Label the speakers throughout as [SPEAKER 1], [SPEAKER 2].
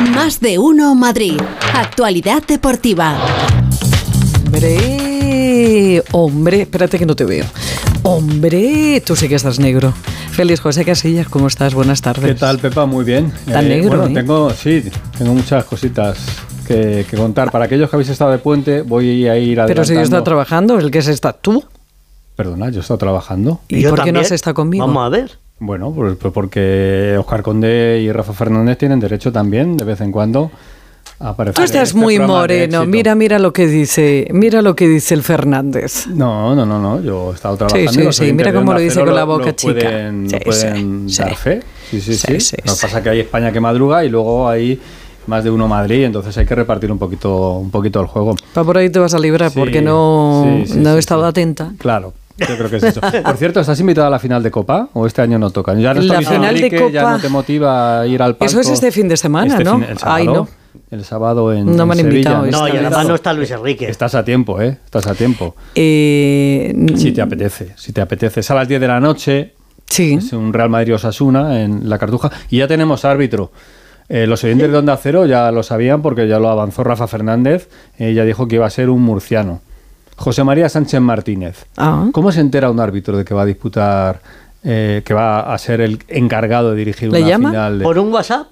[SPEAKER 1] Más de uno Madrid. Actualidad deportiva.
[SPEAKER 2] Hombre, hombre, espérate que no te veo. Hombre, tú sí que estás negro. Feliz José Casillas, ¿cómo estás? Buenas tardes.
[SPEAKER 3] ¿Qué tal, Pepa? Muy bien.
[SPEAKER 2] Tan negro,
[SPEAKER 3] Bueno,
[SPEAKER 2] ¿eh?
[SPEAKER 3] tengo, sí, tengo muchas cositas que, que contar. Para aquellos que habéis estado de puente, voy a ir adelantando.
[SPEAKER 2] Pero si yo está trabajando, el que se está tú.
[SPEAKER 3] Perdona, yo he estado trabajando.
[SPEAKER 2] ¿Y
[SPEAKER 4] yo
[SPEAKER 2] por qué no has estado conmigo?
[SPEAKER 4] Vamos a ver.
[SPEAKER 3] Bueno, pues, pues porque Oscar Conde y Rafa Fernández tienen derecho también, de vez en cuando, a aparecer.
[SPEAKER 2] Tú estás
[SPEAKER 3] este
[SPEAKER 2] muy moreno. Mira, mira lo que dice, mira lo que dice el Fernández.
[SPEAKER 3] No, no, no, no. Yo he estado trabajando.
[SPEAKER 2] sí, sí,
[SPEAKER 3] oyentes
[SPEAKER 2] mira cómo lo dice con la boca
[SPEAKER 3] lo
[SPEAKER 2] chica.
[SPEAKER 3] Pueden,
[SPEAKER 2] Sí,
[SPEAKER 3] lo pueden
[SPEAKER 2] sí,
[SPEAKER 3] dar
[SPEAKER 2] sí.
[SPEAKER 3] fe. Sí, sí,
[SPEAKER 2] Sí,
[SPEAKER 3] sí.
[SPEAKER 2] sí,
[SPEAKER 3] Lo que
[SPEAKER 2] sí.
[SPEAKER 3] pasa es que hay España que madruga y luego hay más de uno Madrid, entonces hay que repartir un poquito, un poquito el juego.
[SPEAKER 2] Pa' por ahí te vas a librar
[SPEAKER 3] Sí,
[SPEAKER 2] porque no,
[SPEAKER 3] sí, sí,
[SPEAKER 2] no he
[SPEAKER 3] sí,
[SPEAKER 2] estado
[SPEAKER 3] sí.
[SPEAKER 2] atenta.
[SPEAKER 3] Claro. Yo creo que es eso. Por cierto, ¿estás invitada a la final de Copa o este año no tocan? Ya no está
[SPEAKER 2] La final de
[SPEAKER 3] ya
[SPEAKER 2] Copa-
[SPEAKER 3] no te motiva a ir al palco.
[SPEAKER 2] Eso es este fin de semana,
[SPEAKER 3] Este
[SPEAKER 2] ¿no?
[SPEAKER 3] fin- el sábado,
[SPEAKER 2] Ay, no.
[SPEAKER 3] El sábado en
[SPEAKER 2] No me han
[SPEAKER 3] Sevilla,
[SPEAKER 2] invitado,
[SPEAKER 3] ¿no?
[SPEAKER 4] Y además no está Luis Enrique.
[SPEAKER 3] Estás a tiempo, ¿eh? Estás a tiempo.
[SPEAKER 2] Eh,
[SPEAKER 3] Si te apetece, si te apetece. Es a las 10 de la noche,
[SPEAKER 2] Sí.
[SPEAKER 3] es un Real Madrid Osasuna en la Cartuja y ya tenemos árbitro. Eh, los oyentes de Onda Cero ya lo sabían porque ya lo avanzó Rafa Fernández. Ya dijo que iba a ser un murciano. José María Sánchez Martínez.
[SPEAKER 2] Ah.
[SPEAKER 3] ¿Cómo se entera un árbitro de que va a disputar, eh, que va a ser el encargado de dirigir
[SPEAKER 2] ¿Le
[SPEAKER 3] una
[SPEAKER 2] llama?
[SPEAKER 3] final? De,
[SPEAKER 4] Por un WhatsApp,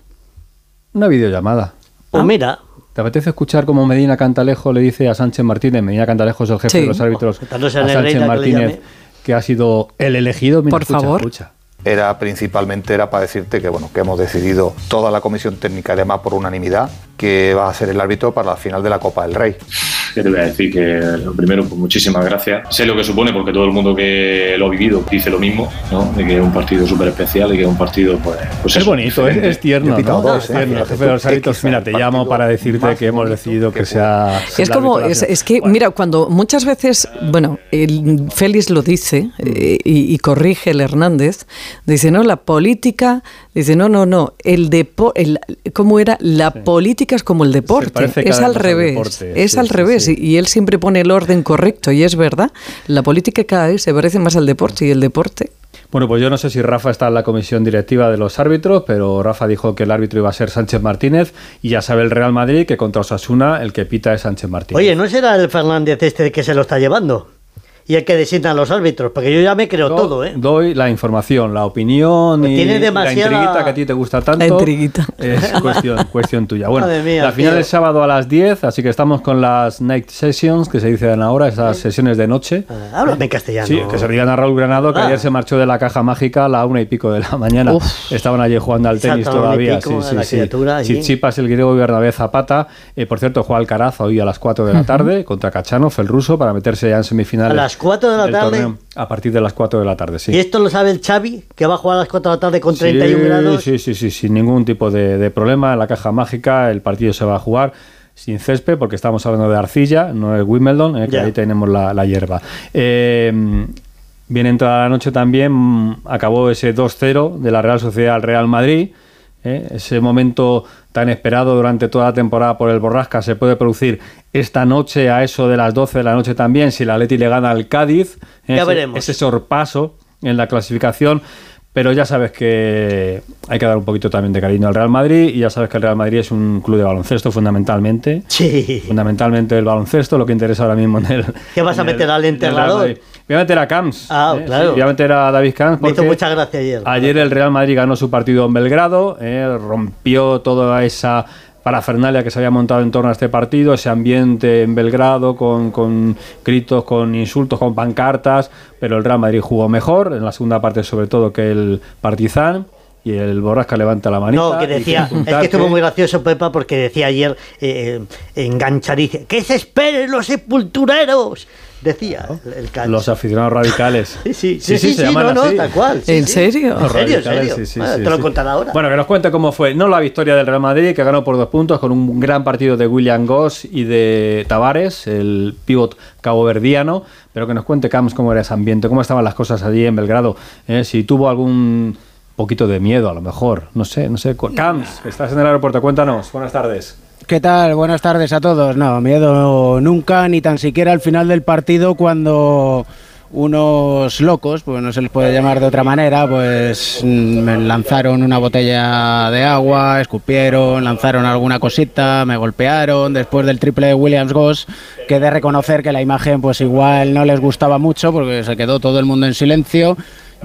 [SPEAKER 3] Una videollamada.
[SPEAKER 4] pues
[SPEAKER 2] Ah.
[SPEAKER 4] mira,
[SPEAKER 3] ¿Te apetece escuchar cómo Medina Cantalejo le dice a Sánchez Martínez, Medina Cantalejo es el jefe
[SPEAKER 2] Sí.
[SPEAKER 3] de los árbitros,
[SPEAKER 4] Oh,
[SPEAKER 3] a Sánchez
[SPEAKER 4] que
[SPEAKER 3] Martínez, que ha sido el elegido? Mira,
[SPEAKER 2] Por
[SPEAKER 3] escucha,
[SPEAKER 2] favor.
[SPEAKER 3] escucha.
[SPEAKER 5] era principalmente era para decirte que bueno que hemos decidido toda la comisión técnica además por unanimidad que va a ser el árbitro para la final de la Copa del Rey.
[SPEAKER 6] ¿Qué te voy a decir? Que lo primero, pues muchísimas gracias. Sé lo que supone porque todo el mundo que lo ha vivido dice lo mismo, ¿no? De que es un partido súper especial y que es un partido, pues, pues
[SPEAKER 3] es
[SPEAKER 6] eso,
[SPEAKER 3] bonito, es,
[SPEAKER 6] diferente.
[SPEAKER 3] es tierno, ¿no?
[SPEAKER 5] dos,
[SPEAKER 3] Es
[SPEAKER 5] ¿eh?
[SPEAKER 3] tierno.
[SPEAKER 5] Fíjate
[SPEAKER 3] Jefe de los
[SPEAKER 5] tú,
[SPEAKER 3] árbitros,
[SPEAKER 5] X,
[SPEAKER 3] mira, te llamo para decirte que hemos decidido que
[SPEAKER 5] que
[SPEAKER 3] sea...
[SPEAKER 2] Es
[SPEAKER 3] el
[SPEAKER 2] como, es, es que, mira, cuando muchas veces, bueno, el Félix lo dice eh, y, y corrige el Hernández, dice, no, la política, dice, no, no, no, el deporte, ¿cómo era? La política es como el deporte, es al revés,
[SPEAKER 3] deporte,
[SPEAKER 2] es
[SPEAKER 3] sí,
[SPEAKER 2] al
[SPEAKER 3] sí,
[SPEAKER 2] revés,
[SPEAKER 3] sí.
[SPEAKER 2] Y, y él siempre pone el orden correcto, y es verdad, la política cada vez se parece más al deporte, y el deporte...
[SPEAKER 3] Bueno, pues yo no sé si Rafa está en la comisión directiva de los árbitros, pero Rafa dijo que el árbitro iba a ser Sánchez Martínez y ya sabe el Real Madrid que contra Osasuna el que pita es Sánchez Martínez.
[SPEAKER 4] oye, ¿no será el Fernández este que se lo está llevando? Y el que designa a los árbitros, porque yo ya me creo
[SPEAKER 3] Yo
[SPEAKER 4] todo, ¿eh?
[SPEAKER 3] Doy la información, la opinión y
[SPEAKER 4] Tiene
[SPEAKER 3] la
[SPEAKER 4] demasiada-
[SPEAKER 3] intriguita que a ti te gusta tanto.
[SPEAKER 2] La intriguita.
[SPEAKER 3] Es cuestión, cuestión tuya. Bueno,
[SPEAKER 4] mía,
[SPEAKER 3] la final
[SPEAKER 4] tío.
[SPEAKER 3] es sábado a las 10, así que estamos con las night sessions, que se dicen ahora, esas sesiones de noche.
[SPEAKER 4] Ah, Háblame en castellano.
[SPEAKER 3] Sí, que se digan a Raúl Granado, que
[SPEAKER 4] Ah.
[SPEAKER 3] ayer se marchó de la caja mágica a la una y pico de la mañana.
[SPEAKER 2] Uf.
[SPEAKER 3] Estaban allí jugando al tenis
[SPEAKER 4] Exacto, la
[SPEAKER 3] todavía.
[SPEAKER 4] pico,
[SPEAKER 3] sí, sí,
[SPEAKER 4] la
[SPEAKER 3] sí. Chichipas, el griego y Bernabé Zapata. Eh, por cierto, juega Alcaraz hoy a las 4 de la tarde contra Kachanov, el ruso, para meterse ya en semifinales.
[SPEAKER 4] ¿A las 4 de la tarde?
[SPEAKER 3] torneo. A partir de las 4 de la tarde, sí.
[SPEAKER 4] Y esto lo sabe el Xavi, que va a jugar a las 4 de la tarde con 31
[SPEAKER 3] sí,
[SPEAKER 4] grados.
[SPEAKER 3] Sí, sí, sí, sin ningún tipo de, de problema. En la caja mágica el partido se va a jugar sin césped, porque estamos hablando de arcilla, no es Wimbledon, eh, que ahí tenemos la, la hierba. Eh, bien entrada la noche también, mm, acabó ese 2-0 de la Real Sociedad al Real Madrid. Eh, ese momento tan esperado durante toda la temporada por el Borrasca se puede producir esta noche a eso de las 12 de la noche también si el Atleti le gana al Cádiz.
[SPEAKER 4] Ya
[SPEAKER 3] ese,
[SPEAKER 4] veremos.
[SPEAKER 3] Ese sorpaso en la clasificación. Pero ya sabes que hay que dar un poquito también de cariño al Real Madrid y ya sabes que el Real Madrid es un club de baloncesto fundamentalmente.
[SPEAKER 4] Sí.
[SPEAKER 3] Fundamentalmente el baloncesto, lo que interesa ahora mismo en el.
[SPEAKER 4] ¿Qué vas a
[SPEAKER 3] en
[SPEAKER 4] meter al
[SPEAKER 3] el
[SPEAKER 4] enterrador?
[SPEAKER 3] Voy a meter a Camps.
[SPEAKER 4] Ah,
[SPEAKER 3] ¿eh?
[SPEAKER 4] claro.
[SPEAKER 3] Sí, voy a meter a David Camps.
[SPEAKER 4] Me hizo mucha gracia ayer.
[SPEAKER 3] Ayer el Real Madrid ganó su partido en Belgrado, eh, rompió toda esa parafernalia que se había montado en torno a este partido, ese ambiente en Belgrado con, con gritos, con insultos, con pancartas, pero el Real Madrid jugó mejor, en la segunda parte sobre todo que el Partizan. Y el Borrasca levanta la manita.
[SPEAKER 4] No, que decía, es que estuvo muy gracioso Pepa porque decía ayer eh, enganchar y dice, que se esperen los sepultureros, decía el, el Cans.
[SPEAKER 3] Los aficionados radicales.
[SPEAKER 4] Sí, sí, sí, sí,
[SPEAKER 3] se
[SPEAKER 4] sí, no, no,
[SPEAKER 3] así.
[SPEAKER 4] tal cual. sí,
[SPEAKER 2] ¿En
[SPEAKER 4] sí.
[SPEAKER 2] serio?
[SPEAKER 4] ¿En serio, en serio?
[SPEAKER 3] sí, sí,
[SPEAKER 4] Bueno,
[SPEAKER 3] sí,
[SPEAKER 4] te lo
[SPEAKER 3] sí.
[SPEAKER 4] contaré ahora.
[SPEAKER 3] Bueno, que nos cuente cómo fue. No la victoria del Real Madrid, que ganó por dos puntos con un gran partido de William Goss y de Tavares, el pívot caboverdiano, pero que nos cuente Camps cómo era ese ambiente, cómo estaban las cosas allí en Belgrado, eh, si tuvo algún poquito de miedo a lo mejor, no sé, no sé. Camps, estás en el aeropuerto, cuéntanos. Buenas tardes.
[SPEAKER 7] ¿Qué tal? Buenas tardes a todos. No, miedo nunca, ni tan siquiera al final del partido cuando, unos locos, pues no se les puede llamar de otra manera, pues mm, me lanzaron una botella de agua, escupieron, lanzaron alguna cosita, me golpearon. Después del triple de Williams Goss, que de reconocer que la imagen pues igual no les gustaba mucho porque se quedó todo el mundo en silencio.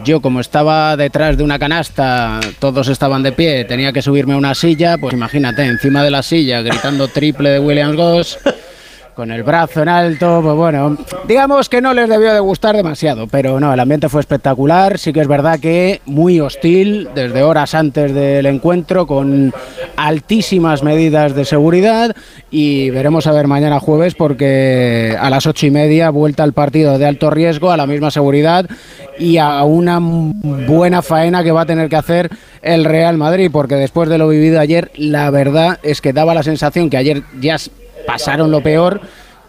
[SPEAKER 7] Yo como estaba detrás de una canasta, todos estaban de pie, tenía que subirme a una silla, pues imagínate, encima de la silla gritando triple de Williams Goss con el brazo en alto, pues bueno, digamos que no les debió de gustar demasiado, pero no, el ambiente fue espectacular, sí que es verdad que muy hostil desde horas antes del encuentro, con altísimas medidas de seguridad y veremos a ver mañana jueves porque a las ocho y media vuelta al partido de alto riesgo, a la misma seguridad y a una buena faena que va a tener que hacer el Real Madrid, porque después de lo vivido ayer, la verdad es que daba la sensación que ayer ya pasaron lo peor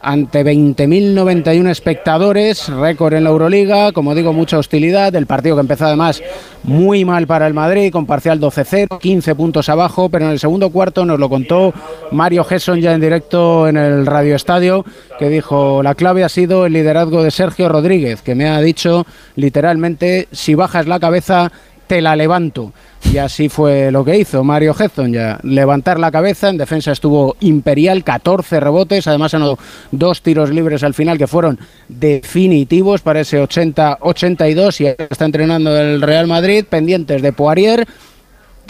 [SPEAKER 7] ante 20.091 espectadores, récord en la Euroliga, como digo, mucha hostilidad, el partido que empezó además muy mal para el Madrid, con parcial 12-0, 15 puntos abajo, pero en el segundo cuarto nos lo contó Mario Gesson ya en directo en el Radio Estadio, que dijo, la clave ha sido el liderazgo de Sergio Rodríguez, que me ha dicho literalmente, si bajas la cabeza, te la levanto. Y así fue lo que hizo Mario Hezon ya. Levantar la cabeza, en defensa estuvo imperial, 14 rebotes, además anotó dos tiros libres al final que fueron definitivos para ese 80-82 y está entrenando el Real Madrid, pendientes de Poirier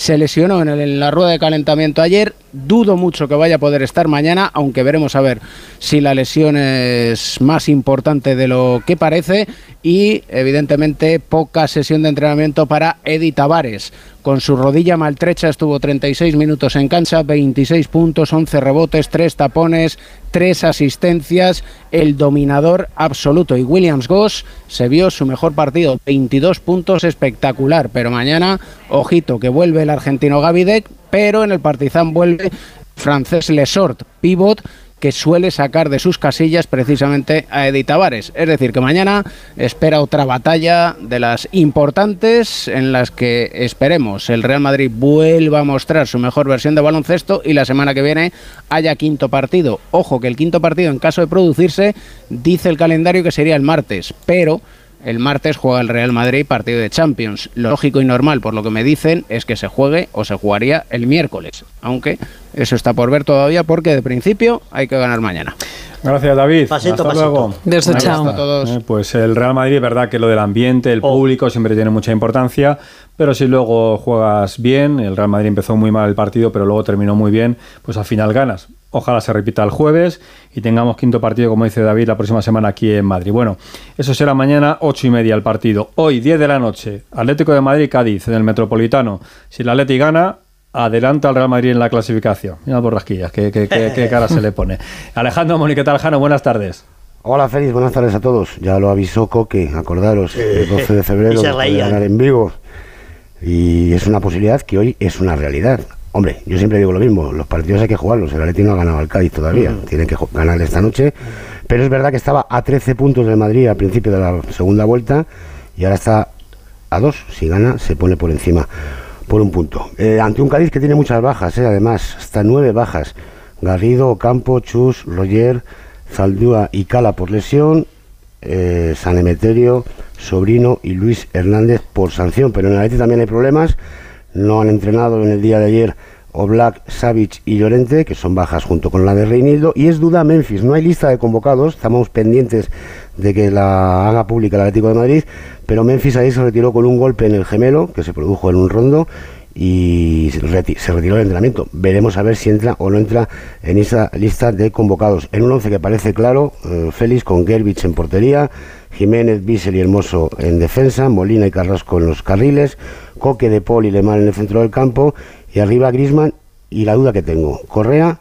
[SPEAKER 7] se lesionó en, la rueda de calentamiento ayer. Dudo mucho que vaya a poder estar mañana, aunque veremos a ver si la lesión es más importante de lo que parece. Y evidentemente poca sesión de entrenamiento para Eddie Tavares. Con su rodilla maltrecha estuvo 36 minutos en cancha, 26 puntos, 11 rebotes, 3 tapones, 3 asistencias, el dominador absoluto. Y Williams Goss se vio su mejor partido, 22 puntos espectacular. Pero mañana, ojito, que vuelve el argentino Gavidec, pero en el Partizan vuelve francés Lesort, pivot que suele sacar de sus casillas precisamente a Edith Tavares. Es decir, que mañana espera otra batalla de las importantes en las que esperemos el Real Madrid vuelva a mostrar su mejor versión de baloncesto y la semana que viene haya quinto partido. Ojo que el quinto partido en caso de producirse dice el calendario que sería el martes, pero el martes juega el Real Madrid partido de Champions. Lo lógico y normal, por lo que me dicen, es que se juegue o se jugaría el miércoles. Aunque eso está por ver todavía porque de principio hay que ganar mañana.
[SPEAKER 3] Gracias, David.
[SPEAKER 4] Pasito,
[SPEAKER 3] Hasta
[SPEAKER 4] pasito.
[SPEAKER 3] luego.
[SPEAKER 2] Desde chao.
[SPEAKER 7] a todos.
[SPEAKER 3] Eh, Pues el Real Madrid, es verdad que lo del ambiente, el
[SPEAKER 4] Oh.
[SPEAKER 3] público siempre tiene mucha importancia, pero si luego juegas bien, el Real Madrid empezó muy mal el partido, pero luego terminó muy bien, pues al final ganas. Ojalá se repita el jueves y tengamos quinto partido, como dice David, la próxima semana aquí en Madrid. Bueno, eso será mañana ocho y media el partido. Hoy, 10 de la noche, Atlético de Madrid, Cádiz, en el Metropolitano. Si el Atleti gana, adelanta al Real Madrid en la clasificación. Mira por rasquillas, qué, qué- qué- qué cara se le pone. Alejandro Mónica Taljano, buenas tardes.
[SPEAKER 8] Hola Félix, buenas tardes a todos. Ya lo avisó Coque, acordaros, el 12 de
[SPEAKER 4] y
[SPEAKER 8] febrero ganar en Vigo. Y es una posibilidad que hoy es una realidad. Hombre, yo siempre digo lo mismo, los partidos hay que jugarlos. El Atleti no ha ganado al Cádiz todavía, tiene que ju- ganar esta noche. Pero es verdad que estaba a 13 puntos de Madrid al principio de la segunda vuelta y ahora está a dos. Si gana, se pone por encima por un punto. Eh, ante un Cádiz que tiene muchas bajas, eh, además, hasta nueve bajas. Garrido, Ocampo, Chus, Roger, Zaldúa y Cala por lesión, eh, San Emeterio, Sobrino y Luis Hernández por sanción. Pero en el Atleti también hay problemas. No han entrenado en el día de ayer Oblak, Savic y Llorente, que son bajas junto con la de Reinildo. Y es duda Memphis. No hay lista de convocados. Estamos pendientes de que la haga pública el Atlético de Madrid. Pero Memphis ahí se retiró con un golpe en el gemelo, que se produjo en un rondo y se reti- se retiró del entrenamiento. Veremos a ver si entra o no entra en esa lista de convocados. En un once que parece claro, eh, Félix con Gerbich en portería, Jiménez, Bissell y Hermoso en defensa, Molina y Carrasco en los carriles, Coque de Paul y Lemar en el centro del campo y arriba Grisman y la duda que tengo, Correa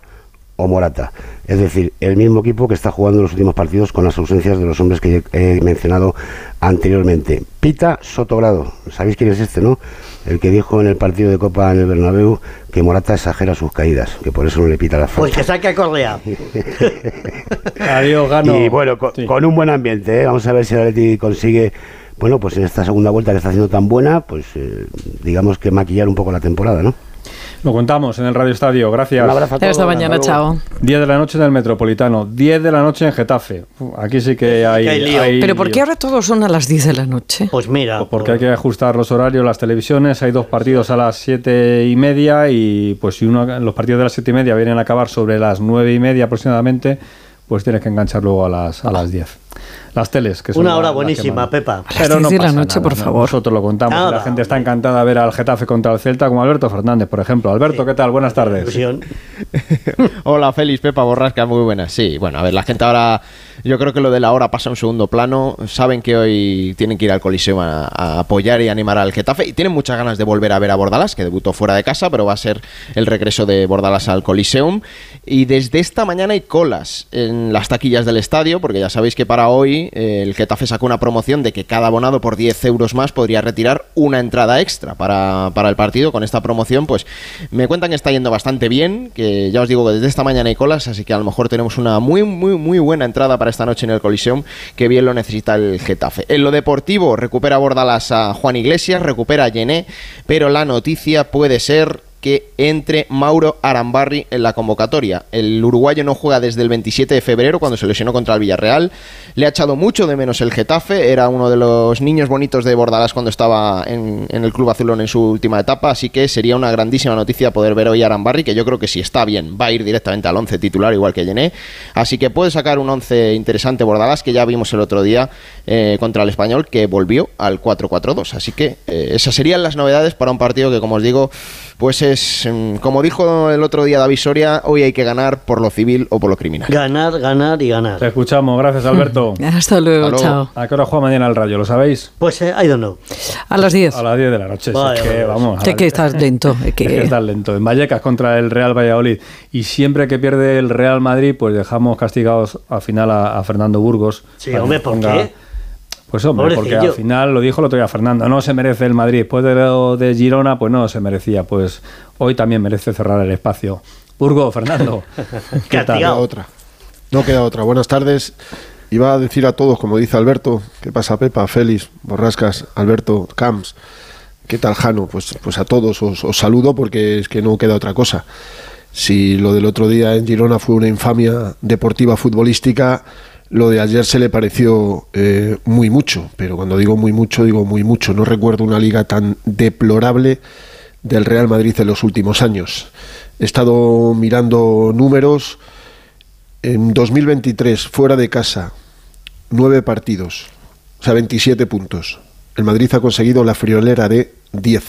[SPEAKER 8] o Morata. Es decir, el mismo equipo que está jugando los últimos partidos con las ausencias de los hombres que he mencionado anteriormente. Pita Sotogrado, ¿sabéis quién es este, no? El que dijo en el partido de Copa en el Bernabéu que Morata exagera sus caídas, que por eso no le pita la falta.
[SPEAKER 4] Pues que saque a Correa.
[SPEAKER 3] Adiós, gano.
[SPEAKER 8] Y bueno, con,
[SPEAKER 3] Sí.
[SPEAKER 8] con un buen ambiente, ¿eh? vamos a ver si el Atleti consigue, bueno, pues en esta segunda vuelta que está haciendo tan buena, pues eh, digamos que maquillar un poco la temporada, ¿no?
[SPEAKER 3] Lo contamos en el Radio Estadio. Gracias.
[SPEAKER 8] Un abrazo a todos.
[SPEAKER 2] Hasta mañana,
[SPEAKER 8] luego.
[SPEAKER 2] chao.
[SPEAKER 3] 10 de la noche en el Metropolitano, 10 de la noche en Getafe. Aquí sí que hay,
[SPEAKER 4] hay lío.
[SPEAKER 3] hay
[SPEAKER 2] Pero ¿por qué
[SPEAKER 3] lío.
[SPEAKER 2] ahora todos son a las 10 de la noche?
[SPEAKER 4] Pues mira,
[SPEAKER 3] Pues porque hay que ajustar los horarios, las televisiones. Hay dos partidos a las siete y media y pues si uno los partidos de las siete y media vienen a acabar sobre las nueve y media aproximadamente, pues tienes que enganchar luego a las a las 10. Las teles, que son
[SPEAKER 4] Una
[SPEAKER 3] la-
[SPEAKER 4] hora buenísima,
[SPEAKER 3] mandan.
[SPEAKER 4] Pepa.
[SPEAKER 2] A las 10 de la noche, por
[SPEAKER 3] ¿no?
[SPEAKER 2] favor.
[SPEAKER 3] Nosotros lo contamos.
[SPEAKER 4] Nada,
[SPEAKER 3] la gente está encantada de ver al Getafe contra el Celta, como Alberto Fernández, por ejemplo. Alberto, ¿qué tal? Buenas tardes.
[SPEAKER 9] Hola, Félix, Pepa, Borrasca, muy buenas. Sí, bueno, a ver, la gente ahora, yo creo que lo de la hora pasa a un segundo plano. Saben que hoy tienen que ir al Coliseo a, a apoyar y animar al Getafe y tienen muchas ganas de volver a ver a Bordalás, que debutó fuera de casa, pero va a ser el regreso de Bordalás al Coliseum. Y desde esta mañana hay colas en las taquillas del estadio, porque ya sabéis que para hoy eh, el Getafe sacó una promoción de que cada abonado por 10 euros más podría retirar una entrada extra para, para el partido. Con esta promoción, pues me cuentan que está yendo bastante bien, que ya os digo que desde esta mañana hay colas, así que a lo mejor tenemos una muy, muy, muy buena entrada para esta noche en el Coliseum, que bien lo necesita el Getafe. En lo deportivo, recupera Bordalas a Juan Iglesias, recupera a Yené, pero la noticia puede ser que entre Mauro Arambarri en la convocatoria. El uruguayo no juega desde el 27 de febrero cuando se lesionó contra el Villarreal. Le ha echado mucho de menos el Getafe. Era uno de los niños bonitos de Bordalás cuando estaba en, el Club Azulón en su última etapa. Así que sería una grandísima noticia poder ver hoy a Arambarri, que yo creo que si está bien va a ir directamente al 11 titular, igual que Llené. Así que puede sacar un 11 interesante Bordalás, que ya vimos el otro día eh, contra el Español, que volvió al 4-4-2. Así que eh, esas serían las novedades para un partido que, como os digo, pues es, mm, como dijo el otro día David Soria, hoy hay que ganar por lo civil o por lo criminal.
[SPEAKER 4] Ganar, ganar y
[SPEAKER 3] Te
[SPEAKER 4] ganar.
[SPEAKER 3] escuchamos. Gracias, Alberto.
[SPEAKER 2] Hasta luego,
[SPEAKER 9] Hasta luego.
[SPEAKER 2] chao.
[SPEAKER 3] ¿A qué hora juega mañana el Rayo? ¿Lo sabéis?
[SPEAKER 4] Pues eh, I don't know.
[SPEAKER 2] A las 10.
[SPEAKER 3] A las 10 de la noche.
[SPEAKER 4] Vaya,
[SPEAKER 3] es que, vamos. a
[SPEAKER 2] Que, estás lento.
[SPEAKER 3] Es que
[SPEAKER 2] Que...
[SPEAKER 3] estás lento. En Vallecas contra el Real Valladolid. Y siempre que pierde el Real Madrid, pues dejamos castigados al final a, a Fernando Burgos.
[SPEAKER 4] Sí, hombre, ¿por
[SPEAKER 3] ponga-
[SPEAKER 4] qué?
[SPEAKER 3] Pues hombre, porque al final lo dijo el otro día Fernando, no se merece el Madrid. Después de lo de Girona, pues no se merecía. Pues hoy también merece cerrar el espacio. Burgos, Fernando. ¿Qué tal?
[SPEAKER 10] Queda otra. No queda otra. Buenas tardes. Iba a decir a todos, como dice Alberto, ¿qué pasa Pepa, Félix, Borrascas, Alberto, Camps? ¿Qué tal Jano? Pues, pues a todos os, os saludo porque es que no queda otra cosa. Si lo del otro día en Girona fue una infamia deportiva futbolística, lo de ayer se le pareció eh, muy mucho, pero cuando digo muy mucho, digo muy mucho. No recuerdo una liga tan deplorable del Real Madrid en los últimos años. He estado mirando números. En 2023, fuera de casa, nueve partidos, o sea, 27 puntos. El Madrid ha conseguido la friolera de 10.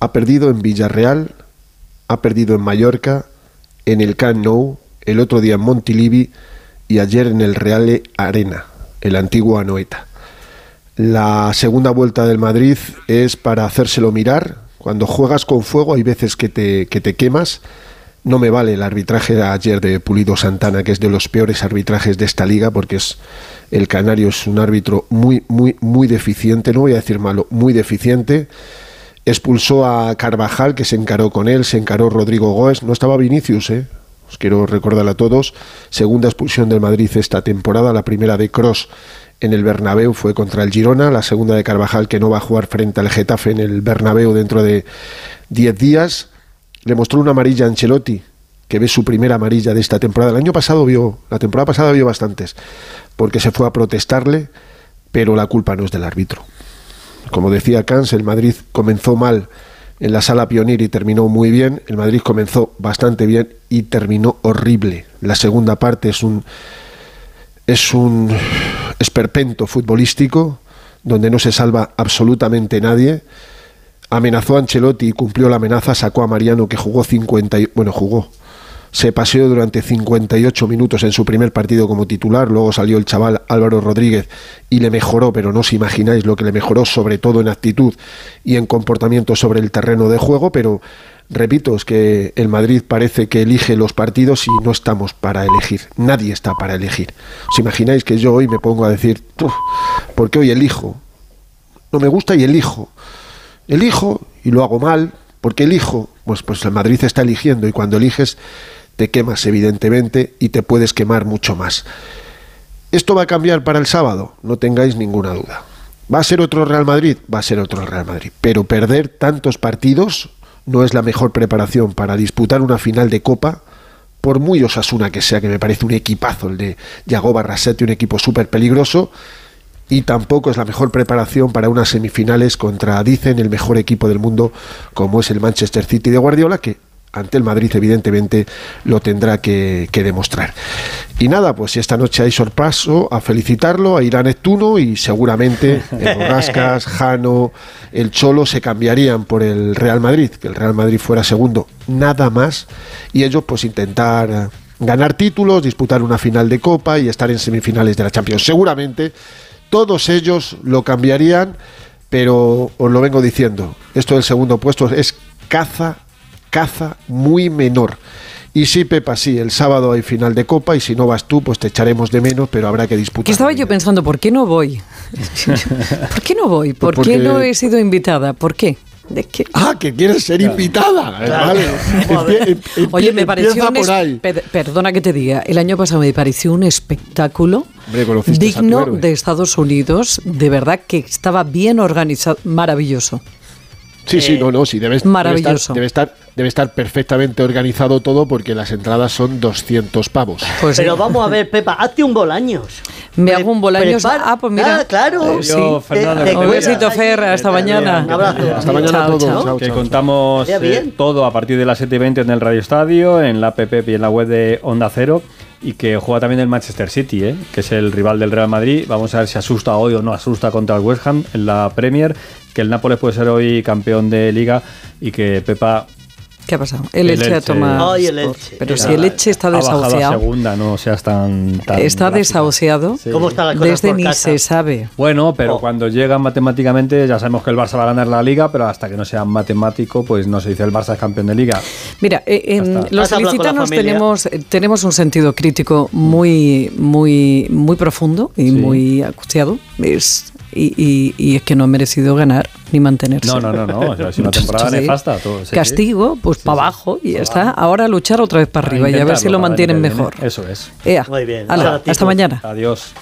[SPEAKER 10] Ha perdido en Villarreal, ha perdido en Mallorca, en el Camp el otro día en Montilivi y ayer en el Reale Arena, el antiguo Anoeta. La segunda vuelta del Madrid es para hacérselo mirar. Cuando juegas con fuego hay veces que te, que te quemas. No me vale el arbitraje de ayer de Pulido Santana, que es de los peores arbitrajes de esta liga, porque es el canario es un árbitro muy, muy, muy deficiente, no voy a decir malo, muy deficiente. Expulsó a Carvajal, que se encaró con él, se encaró Rodrigo Goes, no estaba Vinicius, ¿eh? Os quiero recordar a todos, segunda expulsión del Madrid esta temporada, la primera de Cross en el Bernabéu fue contra el Girona, la segunda de Carvajal que no va a jugar frente al Getafe en el Bernabéu dentro de 10 días. Le mostró una amarilla a Ancelotti, que ve su primera amarilla de esta temporada. El año pasado vio, la temporada pasada vio bastantes, porque se fue a protestarle, pero la culpa no es del árbitro. Como decía Cans, el Madrid comenzó mal en la sala Pionir y terminó muy bien. El Madrid comenzó bastante bien y terminó horrible. La segunda parte es un es un esperpento futbolístico donde no se salva absolutamente nadie. Amenazó a Ancelotti y cumplió la amenaza, sacó a Mariano que jugó 50 y, bueno, jugó. Se paseó durante 58 minutos en su primer partido como titular, luego salió el chaval Álvaro Rodríguez y le mejoró, pero no os imagináis lo que le mejoró, sobre todo en actitud y en comportamiento sobre el terreno de juego, pero repito, es que el Madrid parece que elige los partidos y no estamos para elegir. Nadie está para elegir. ¿Os imagináis que yo hoy me pongo a decir, "Uf, ¿por qué hoy elijo? No me gusta y elijo. Elijo y lo hago mal, porque elijo. Pues, pues el Madrid está eligiendo y cuando eliges te quemas evidentemente y te puedes quemar mucho más. ¿Esto va a cambiar para el sábado? No tengáis ninguna duda. ¿Va a ser otro Real Madrid? Va a ser otro Real Madrid. Pero perder tantos partidos no es la mejor preparación para disputar una final de Copa, por muy Osasuna que sea, que me parece un equipazo el de Yago Barrasete, un equipo súper peligroso, y tampoco es la mejor preparación para unas semifinales contra, dicen, el mejor equipo del mundo, como es el Manchester City de Guardiola, que ante el Madrid evidentemente lo tendrá que, que demostrar. Y nada, pues si esta noche hay sorpaso, a felicitarlo, a ir a Neptuno y seguramente el Borrascas, Jano, el Cholo se cambiarían por el Real Madrid, que el Real Madrid fuera segundo, nada más, y ellos pues intentar ganar títulos, disputar una final de Copa y estar en semifinales de la Champions. Seguramente todos ellos lo cambiarían, pero os lo vengo diciendo, esto del segundo puesto es caza, caza muy menor. Y sí, Pepa, sí, el sábado hay final de Copa y si no vas tú, pues te echaremos de menos, pero habrá que disputar.
[SPEAKER 2] Que estaba yo pensando, ¿por qué no voy? ¿Por qué no voy? ¿Por
[SPEAKER 10] Porque-
[SPEAKER 2] qué no he sido invitada? ¿Por qué? ¿De qué?
[SPEAKER 10] Ah, que quieres ser invitada. Eh, Vale. Empie- em-
[SPEAKER 2] Oye, me pareció un per- perdona que te diga, el año pasado me pareció un espectáculo
[SPEAKER 10] Hombre,
[SPEAKER 2] digno de Estados Unidos, de verdad que estaba bien organizado, maravilloso.
[SPEAKER 10] Sí, sí, no, no, sí, debe, estar, debe, estar, debe estar perfectamente organizado todo porque las entradas son 200 pavos.
[SPEAKER 2] Pues
[SPEAKER 4] Pero
[SPEAKER 2] sí.
[SPEAKER 4] vamos a ver, Pepa, hazte un bolaños.
[SPEAKER 2] Me
[SPEAKER 4] Pre-
[SPEAKER 2] hago un bolaños. Ah, pues mira.
[SPEAKER 4] Ah, claro.
[SPEAKER 2] Eh, sí.
[SPEAKER 3] Yo, Fernando,
[SPEAKER 4] Te- te
[SPEAKER 3] Un
[SPEAKER 2] besito. Fer, hasta mañana.
[SPEAKER 4] Un abrazo.
[SPEAKER 10] Hasta mañana a todos.
[SPEAKER 2] chao.
[SPEAKER 10] Chao,
[SPEAKER 3] que
[SPEAKER 10] chao.
[SPEAKER 3] contamos eh, todo a partir de las 7 y 20 en el Radio Estadio, en la app y en la web de Onda Cero. Y que juega también el Manchester City, ¿eh? que es el rival del Real Madrid. Vamos a ver si asusta hoy o no asusta contra el West Ham en la Premier. Que el Nápoles puede ser hoy campeón de liga y que Pepa
[SPEAKER 2] ¿Qué ha pasado? El,
[SPEAKER 3] El
[SPEAKER 2] Elche ha tomado.
[SPEAKER 4] Ay, el. Elche.
[SPEAKER 2] Pero si
[SPEAKER 3] ha-
[SPEAKER 2] el Elche está
[SPEAKER 3] ha
[SPEAKER 2] desahuciado.
[SPEAKER 3] segunda, no seas tan. tan
[SPEAKER 2] Está desahuciado.
[SPEAKER 3] Sí.
[SPEAKER 4] ¿Cómo está la cosa
[SPEAKER 2] Desde
[SPEAKER 4] por
[SPEAKER 2] ni
[SPEAKER 4] casa?
[SPEAKER 2] se sabe.
[SPEAKER 3] Bueno, pero
[SPEAKER 4] Oh.
[SPEAKER 3] cuando llegan matemáticamente, ya sabemos que el Barça va a ganar la liga, pero hasta que no sea matemático, pues no se dice el Barça es campeón de liga.
[SPEAKER 2] Mira, eh, los
[SPEAKER 4] ¿Has hablado con la
[SPEAKER 2] ilicitanos tenemos, eh, tenemos un sentido crítico muy, muy, muy profundo y
[SPEAKER 3] Sí.
[SPEAKER 2] muy acuciado. Es, y, y- y es que no ha merecido ganar ni mantenerse.
[SPEAKER 3] No, no, no, no. o sea, es una temporada
[SPEAKER 2] Sí.
[SPEAKER 3] nefasta. todo, sí.
[SPEAKER 2] Castigo, pues para abajo y ya está. Ahora luchar otra vez para
[SPEAKER 3] A
[SPEAKER 2] arriba y a ver si lo mantienen mejor.
[SPEAKER 3] Eso es.
[SPEAKER 2] Ea,
[SPEAKER 4] Muy bien.
[SPEAKER 2] hasta mañana.
[SPEAKER 3] Adiós.